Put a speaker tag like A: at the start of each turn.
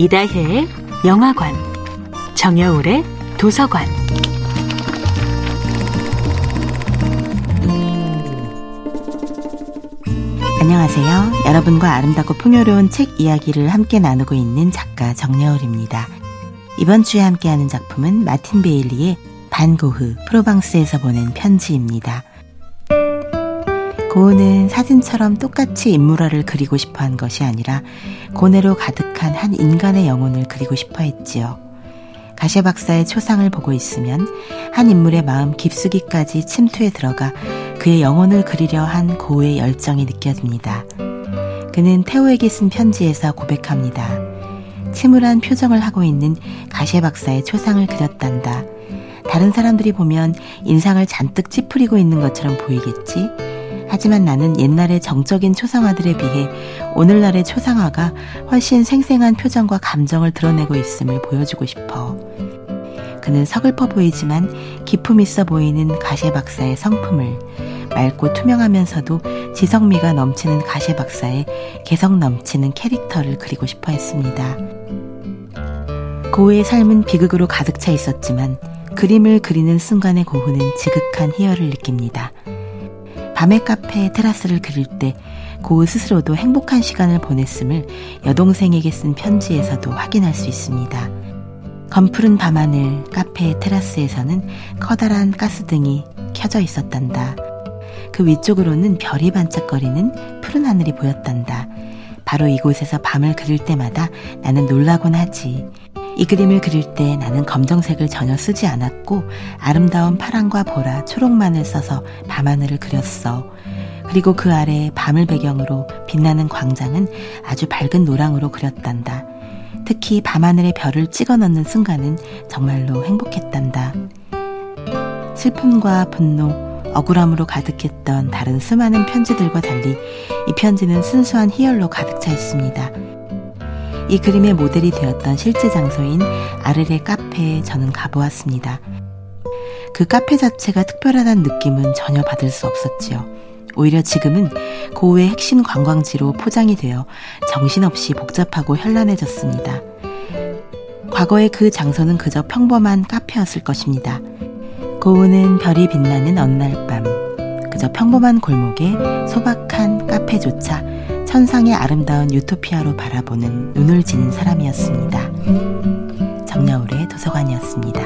A: 이다혜의 영화관, 정여울의 도서관.
B: 안녕하세요. 여러분과 아름답고 풍요로운 책 이야기를 함께 나누고 있는 작가 정여울입니다. 이번 주에 함께하는 작품은 마틴 베일리의 반고흐 프로방스에서 보낸 편지입니다. 고은은 사진처럼 똑같이 인물화를 그리고 싶어 한 것이 아니라 고뇌로 가득한 한 인간의 영혼을 그리고 싶어 했지요. 가셰 박사의 초상을 보고 있으면 한 인물의 마음 깊숙이까지 침투해 들어가 그의 영혼을 그리려 한 고우의 열정이 느껴집니다. 그는 태호에게 쓴 편지에서 고백합니다. 침울한 표정을 하고 있는 가셰 박사의 초상을 그렸단다. 다른 사람들이 보면 인상을 잔뜩 찌푸리고 있는 것처럼 보이겠지? 하지만 나는 옛날의 정적인 초상화들에 비해 오늘날의 초상화가 훨씬 생생한 표정과 감정을 드러내고 있음을 보여주고 싶어. 그는 서글퍼 보이지만 기품 있어 보이는 가시 박사의 성품을 맑고 투명하면서도 지성미가 넘치는 가시 박사의 개성 넘치는 캐릭터를 그리고 싶어 했습니다. 고우의 삶은 비극으로 가득 차 있었지만 그림을 그리는 순간의 고흐는 지극한 희열을 느낍니다. 밤의 카페 테라스를 그릴 때 고우 스스로도 행복한 시간을 보냈음을 여동생에게 쓴 편지에서도 확인할 수 있습니다. 검푸른 밤하늘 카페 테라스에서는 커다란 가스등이 켜져 있었단다. 그 위쪽으로는 별이 반짝거리는 푸른 하늘이 보였단다. 바로 이곳에서 밤을 그릴 때마다 나는 놀라곤 하지. 이 그림을 그릴 때 나는 검정색을 전혀 쓰지 않았고 아름다운 파랑과 보라, 초록만을 써서 밤하늘을 그렸어. 그리고 그 아래 밤을 배경으로 빛나는 광장은 아주 밝은 노랑으로 그렸단다. 특히 밤하늘의 별을 찍어 넣는 순간은 정말로 행복했단다. 슬픔과 분노, 억울함으로 가득했던 다른 수많은 편지들과 달리 이 편지는 순수한 희열로 가득 차 있습니다. 이 그림의 모델이 되었던 실제 장소인 아르레 카페에 저는 가보았습니다. 그 카페 자체가 특별하다는 느낌은 전혀 받을 수 없었지요. 오히려 지금은 고우의 핵심 관광지로 포장이 되어 정신없이 복잡하고 현란해졌습니다. 과거의 그 장소는 그저 평범한 카페였을 것입니다. 고우는 별이 빛나는 어느 날 밤, 그저 평범한 골목에 소박한 카페조차 천상의 아름다운 유토피아로 바라보는 눈을 지닌 사람이었습니다. 정여울의 도서관이었습니다.